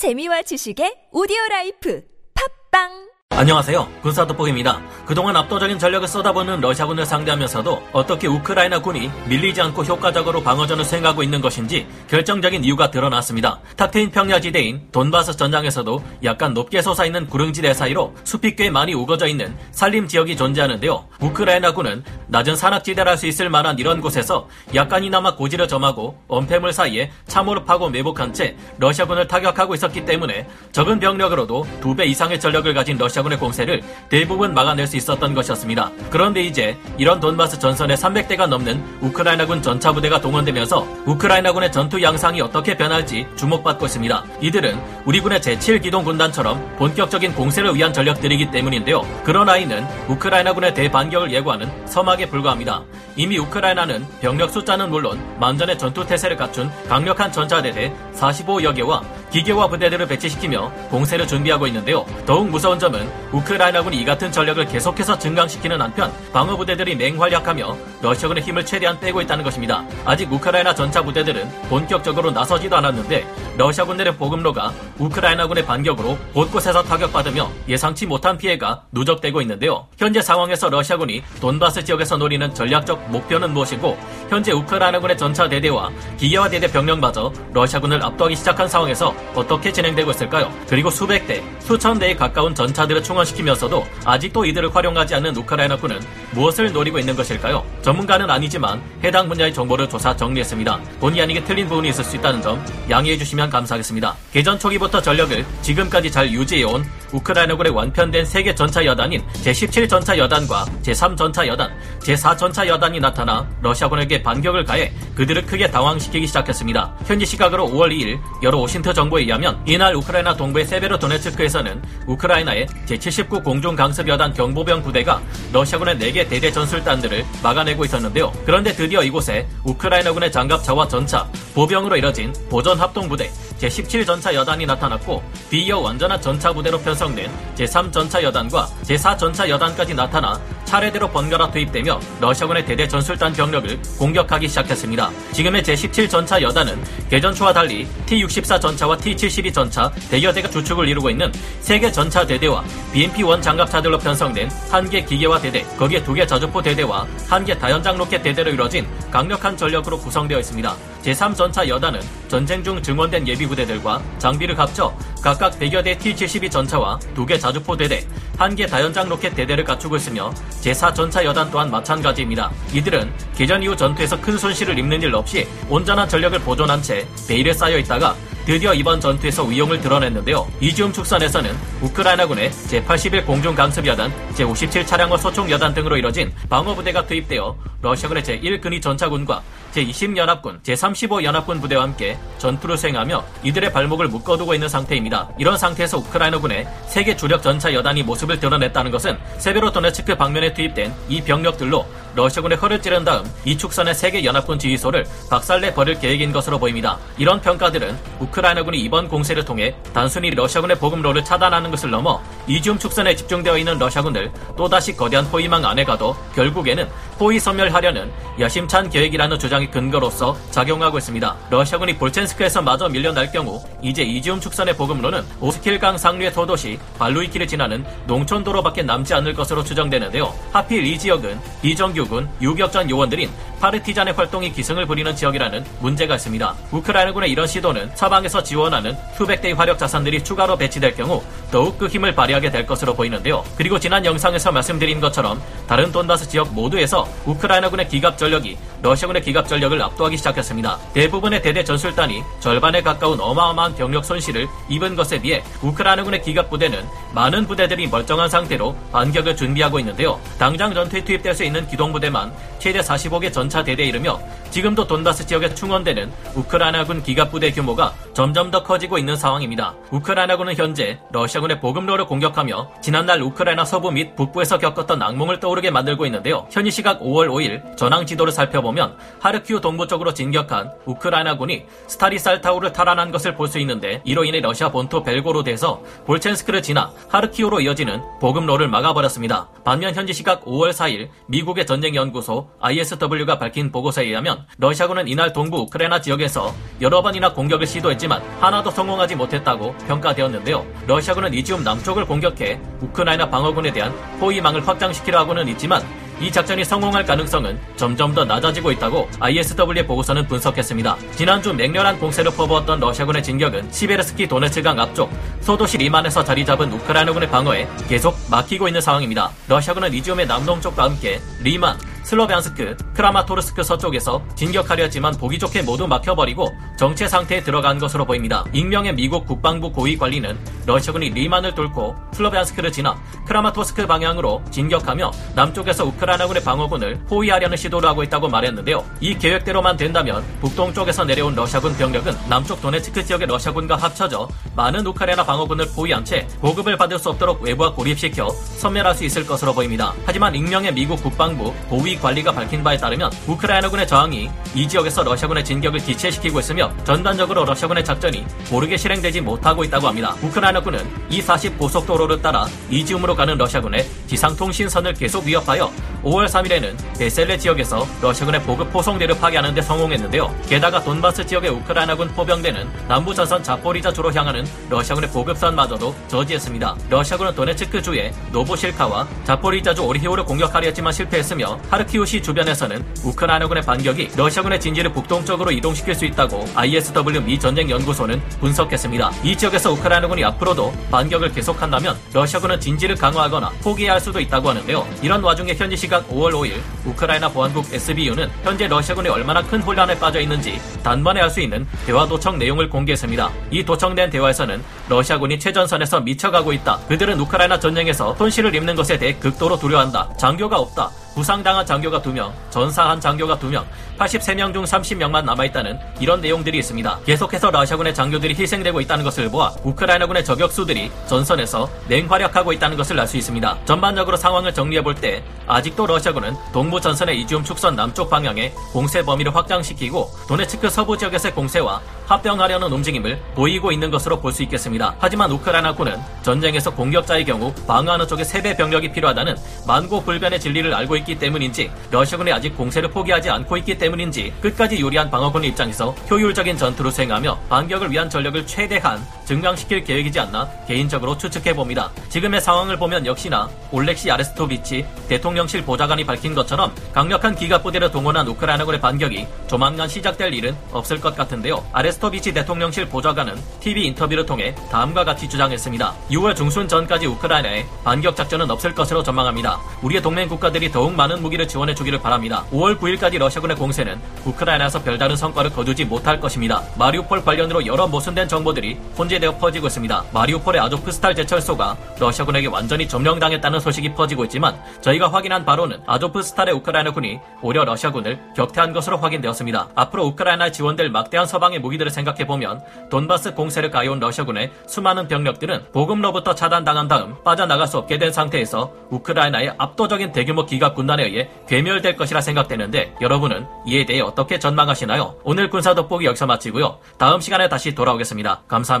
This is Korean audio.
재미와 지식의 오디오 라이프. 팟빵 안녕하세요. 군사도복입니다. 그동안 압도적인 전력을 쏟아붓는 러시아군을 상대하면서도 어떻게 우크라이나 군이 밀리지 않고 효과적으로 방어전을 수행하고 있는 것인지 결정적인 이유가 드러났습니다. 탁 트인 평야지대인 돈바스 전장에서도 약간 높게 솟아있는 구릉지대 사이로 숲이 꽤 많이 우거져 있는 산림 지역이 존재하는데요. 우크라이나 군은 낮은 산악지대라 할 수 있을 만한 이런 곳에서 약간이나마 고지를 점하고 엄폐물 사이에 참호를 파고 매복한 채 러시아군을 타격하고 있었기 때문에 적은 병력으로도 두 배 이상의 전력을 가진 러시아군 의 공세를 대부분 막아낼 수 있었던 것이었습니다. 그런데 이제 이런 돈바스 전선에 300대가 넘는 우크라이나군 전차 부대가 동원되면서 우크라이나군의 전투 양상이 어떻게 변할지 주목받고 있습니다. 이들은 우리 군의 제7기동 군단처럼 본격적인 공세를 위한 전력들이기 때문인데요. 그러나 이는 우크라이나군의 대반격을 예고하는 서막에 불과합니다. 이미 우크라이나는 병력 숫자는 물론 만전의 전투 태세를 갖춘 강력한 전차대대 45여 개와 기계화 부대들을 배치시키며 공세를 준비하고 있는데요. 더욱 무서운 점은 우크라이나군이 이 같은 전력을 계속해서 증강시키는 한편 방어 부대들이 맹활약하며 러시아군의 힘을 최대한 빼고 있다는 것입니다. 아직 우크라이나 전차 부대들은 본격적으로 나서지도 않았는데 러시아 군들의 보급로가 우크라이나군의 반격으로 곳곳에서 타격받으며 예상치 못한 피해가 누적되고 있는데요. 현재 상황에서 러시아군이 돈바스 지역에서 노리는 전략적 목표는 무엇이고 현재 우크라이나군의 전차 대대와 기계화 대대 병력마저 러시아군을 압도하기 시작한 상황에서 어떻게 진행되고 있을까요? 그리고 수백 대, 수천 대에 가까운 전차들을 충원시키면서도 아직도 이들을 활용하지 않는 우크라이나군은 무엇을 노리고 있는 것일까요? 전문가는 아니지만 해당 분야의 정보를 조사 정리했습니다. 본의 아니게 틀린 부분이 있을 수 있다는 점 양해해 주시면 감사하겠습니다. 개전 초기부터 전력을 지금까지 잘 유지해온 우크라이나군의 완편된 세계 전차 여단인 제17 전차 여단과 제3 전차 여단, 제4 전차 여단이 나타나 러시아군에게 반격을 가해 그들을 크게 당황시키기 시작했습니다. 현지 시각으로 5월 2일 여러 오신트 정보에 의하면 이날 우크라이나 동부의 세베로도네츠크에서는 우크라이나의 제79 공중 강습 여단 경보병 부대가 러시아군의 4개 대대 전술단들을 막아내고 있었는데요. 그런데 드디어 이곳에 우크라이나군의 장갑차와 전차, 보병으로 이뤄진 보전 합동 부대 제17전차 여단이 나타났고 뒤이어 완전한 전차 부대로 편성된 제3전차 여단과 제4전차 여단까지 나타나 차례대로 번갈아 투입되며 러시아군의 대대 전술단 병력을 공격하기 시작했습니다. 지금의 제17 전차 여단은 개전 초와 달리 T-64 전차와 T-72 전차 대여대가 주축을 이루고 있는 세계 전차 대대와 BMP-1 장갑차들로 편성된 한개 기계화 대대, 거기에 두개 자주포 대대와 한개 다연장 로켓 대대로 이뤄진 강력한 전력으로 구성되어 있습니다. 제3전차 여단은 전쟁 중 증원된 예비부대들과 장비를 합쳐 각각 100여 대 T-72 전차와 두개 자주포 대대, 한 개 다연장 로켓 대대를 갖추고 있으며 제4 전차 여단 또한 마찬가지입니다. 이들은 개전 이후 전투에서 큰 손실을 입는 일 없이 온전한 전력을 보존한 채 베일에 쌓여 있다가 드디어 이번 전투에서 위용을 드러냈는데요. 이지움 축선에서는 우크라이나군의 제81 공중 강습 여단, 제57 차량화 소총 여단 등으로 이뤄진 방어부대가 투입되어 러시아군의 제1근위 전차군과 제20연합군, 제35연합군 부대와 함께 전투를 수행하며 이들의 발목을 묶어두고 있는 상태입니다. 이런 상태에서 우크라이나군의 세계 주력 전차 여단이 모습을 드러냈다는 것은 세베로도네츠크 방면에 투입된 이 병력들로 러시아군의 허를 찌른 다음 이 축선의 세계 연합군 지휘소를 박살내 버릴 계획인 것으로 보입니다. 이런 평가들은 우크라이나군이 이번 공세를 통해 단순히 러시아군의 보급로를 차단하는 것을 넘어 이지움 축선에 집중되어 있는 러시아군을 또다시 거대한 포위망 안에 가도 결국에는 포위 섬멸하려는 야심찬 계획이라는 주장의 근거로서 작용하고 있습니다. 러시아군이 볼첸스크에서 마저 밀려날 경우 이제 이지움 축선의 보급로는 오스킬강 상류의 소도시 발루이키를 지나는 농촌도로밖에 남지 않을 것으로 추정되는데요. 하필 이 지역은 비정규군 유격전 요원들인 파르티잔의 활동이 기승을 부리는 지역이라는 문제가 있습니다. 우크라이나군의 이런 시도는 서방에서 지원하는 수백 대의 화력 자산들이 추가로 배치될 경우 더욱 그 힘을 발휘하게 될 것으로 보이는데요. 그리고 지난 영상에서 말씀드린 것처럼 다른 돈바스 지역 모두에서 우크라이나군의 기갑 전력이 러시아군의 기갑 전력을 압도하기 시작했습니다. 대부분의 대대 전술단이 절반에 가까운 어마어마한 병력 손실을 입은 것에 비해 우크라이나군의 기갑 부대는 많은 부대들이 멀쩡한 상태로 반격을 준비하고 있는데요. 당장 전투에 투입될 수 있는 기동부대만 최대 45개 전차 대대에 이르며 지금도 돈바스 지역에 충원되는 우크라이나군 기갑 부대 규모가 점점 더 커지고 있는 상황입니다. 우크라이나군은 현재 러시아군의 보급로를 공 격하며 지난날 우크라이나 서부 및 북부에서 겪었던 악몽을 떠오르게 만들고 있는데요. 현지 시각 5월 5일 전황 지도를 살펴보면 하르키우 동부 쪽으로 진격한 우크라이나군이 스타리살타우를 탈환한 것을 볼 수 있는데 이로 인해 러시아 본토 벨고로드에서 볼첸스크를 지나 하르키우로 이어지는 보급로를 막아버렸습니다. 반면 현지 시각 5월 4일 미국의 전쟁연구소 ISW가 밝힌 보고서에 의하면 러시아군은 이날 동부 우크라이나 지역에서 여러 번이나 공격을 시도했지만 하나도 성공하지 못했다고 평가되었는데요. 러시아군은 이지움 남쪽을 공격해 우크라이나 방어군에 대한 포위망을 확장시키려 하고는 있지만 이 작전이 성공할 가능성은 점점 더 낮아지고 있다고 ISW의 보고서는 분석했습니다. 지난주 맹렬한 공세를 퍼부었던 러시아군의 진격은 시베르스키 도네츠강 앞쪽 소도시 리만에서 자리 잡은 우크라이나군의 방어에 계속 막히고 있는 상황입니다. 러시아군은 이지움의 남동쪽과 함께 리만, 슬로비안스크, 크라마토르스크 서쪽에서 진격하려 했지만 보기 좋게 모두 막혀버리고 정체 상태에 들어간 것으로 보입니다. 익명의 미국 국방부 고위 관리는 러시아군이 리만을 뚫고 슬로비안스크를 지나 크라마토스크 방향으로 진격하며 남쪽에서 우크라이나군의 방어군을 포위하려는 시도를 하고 있다고 말했는데요. 이 계획대로만 된다면 북동쪽에서 내려온 러시아군 병력은 남쪽 도네츠크 지역의 러시아군과 합쳐져 많은 우크라이나 방어군을 포위한 채 보급을 받을 수 없도록 외부와 고립시켜 섬멸할 수 있을 것으로 보입니다. 하지만 익명의 미국 국방부 고위 관리가 밝힌 바에 따르면 우크라이나군의 저항이 이 지역에서 러시아군의 진격을 지체시키고 있으며 전반적으로 러시아군의 작전이 고르게 실행되지 못하고 있다고 합니다. 우크라이나군은 E40 고속도로를 따라 이지움으로 가는 러시아군의 지상통신선을 계속 위협하여 5월 3일에는 베셀레 지역에서 러시아군의 보급 호송대를 파괴하는 데 성공했는데요. 게다가 돈바스 지역의 우크라이나군 포병대는 남부 전선 자포리자주로 향하는 러시아군의 보급선마저도 저지했습니다. 러시아군은 도네츠크 주의 노보실카와 자포리자주 오리히우를 공격하려 했지만 실패했으며 하르키우시 주변에서는 우크라이나군의 반격이 러시아군의 진지를 북동쪽으로 이동시킬 수 있다고 ISW 미 전쟁 연구소는 분석했습니다. 이 지역에서 우크라이나군이 앞으로도 반격을 계속한다면 러시아군은 진지를 강화하거나 포기해야 할 수도 있다고 하는데요. 이런 와중에 현지 시각 5월 5일 우크라이나 보안국 SBU는 현재 러시아군이 얼마나 큰 혼란에 빠져 있는지 단번에 알 수 있는 대화 도청 내용을 공개했습니다. 이 도청된 대화에서는 러시아군이 최전선에서 미쳐가고 있다. 그들은 우크라이나 전쟁에서 손실을 입는 것에 대해 극도로 두려워한다. 장교가 없다. 부상당한 장교가 2명, 전사한 장교가 2명, 83명 중 30명만 남아있다는 이런 내용들이 있습니다. 계속해서 러시아군의 장교들이 희생되고 있다는 것을 보아 우크라이나군의 저격수들이 전선에서 맹활약하고 있다는 것을 알 수 있습니다. 전반적으로 상황을 정리해볼 때 아직도 러시아군은 동부 전선의 이지움 축선 남쪽 방향에 공세 범위를 확장시키고 도네츠크 서부 지역에서의 공세와 합병하려는 움직임을 보이고 있는 것으로 볼 수 있겠습니다. 하지만 우크라이나군은 전쟁에서 공격자의 경우 방어하는 쪽에 3배 병력이 필요하다는 만고불변의 진리를 알고 있기 때문인지 러시아군이 아직 공세를 포기하지 않고 있기 때문인지 끝까지 유리한 방어군의 입장에서 효율적인 전투를 수행하며 반격을 위한 전력을 최대한 증강시킬 계획이지 않나 개인적으로 추측해 봅니다. 지금의 상황을 보면 역시나 올렉시 아레스토비치 대통령실 보좌관이 밝힌 것처럼 강력한 기갑 부대를 동원한 우크라이나군의 반격이 조만간 시작될 일은 없을 것 같은데요. 아레스토비치 대통령실 보좌관은 TV 인터뷰를 통해 다음과 같이 주장했습니다. 6월 중순 전까지 우크라이나에 반격 작전은 없을 것으로 전망합니다. 우리의 동맹 국가들이 더욱 많은 무기를 지원해 주기를 바랍니다. 5월 9일까지 러시아군의 공세는 우크라이나에서 별다른 성과를 거두지 못할 것입니다. 마리우폴 관련으로 여러 모순된 정보들이 혼재 되어 퍼지고 있습니다. 마리우폴의 아조프스탈 제철소가 러시아군에게 완전히 점령당했다는 소식이 퍼지고 있지만 저희가 확인한 바로는 아조프스탈의 우크라이나군이 오히려 러시아군을 격퇴한 것으로 확인되었습니다. 앞으로 우크라이나에 지원될 막대한 서방의 무기들을 생각해 보면 돈바스 공세를 가해온 러시아군의 수많은 병력들은 보급로부터 차단당한 다음 빠져나갈 수 없게 된 상태에서 우크라이나의 압도적인 대규모 기갑 군단에 의해 괴멸될 것이라 생각되는데 여러분은 이에 대해 어떻게 전망하시나요? 오늘 군사 돋보기 여기서 마치고요. 다음 시간에 다시 돌아오겠습니다. 감사합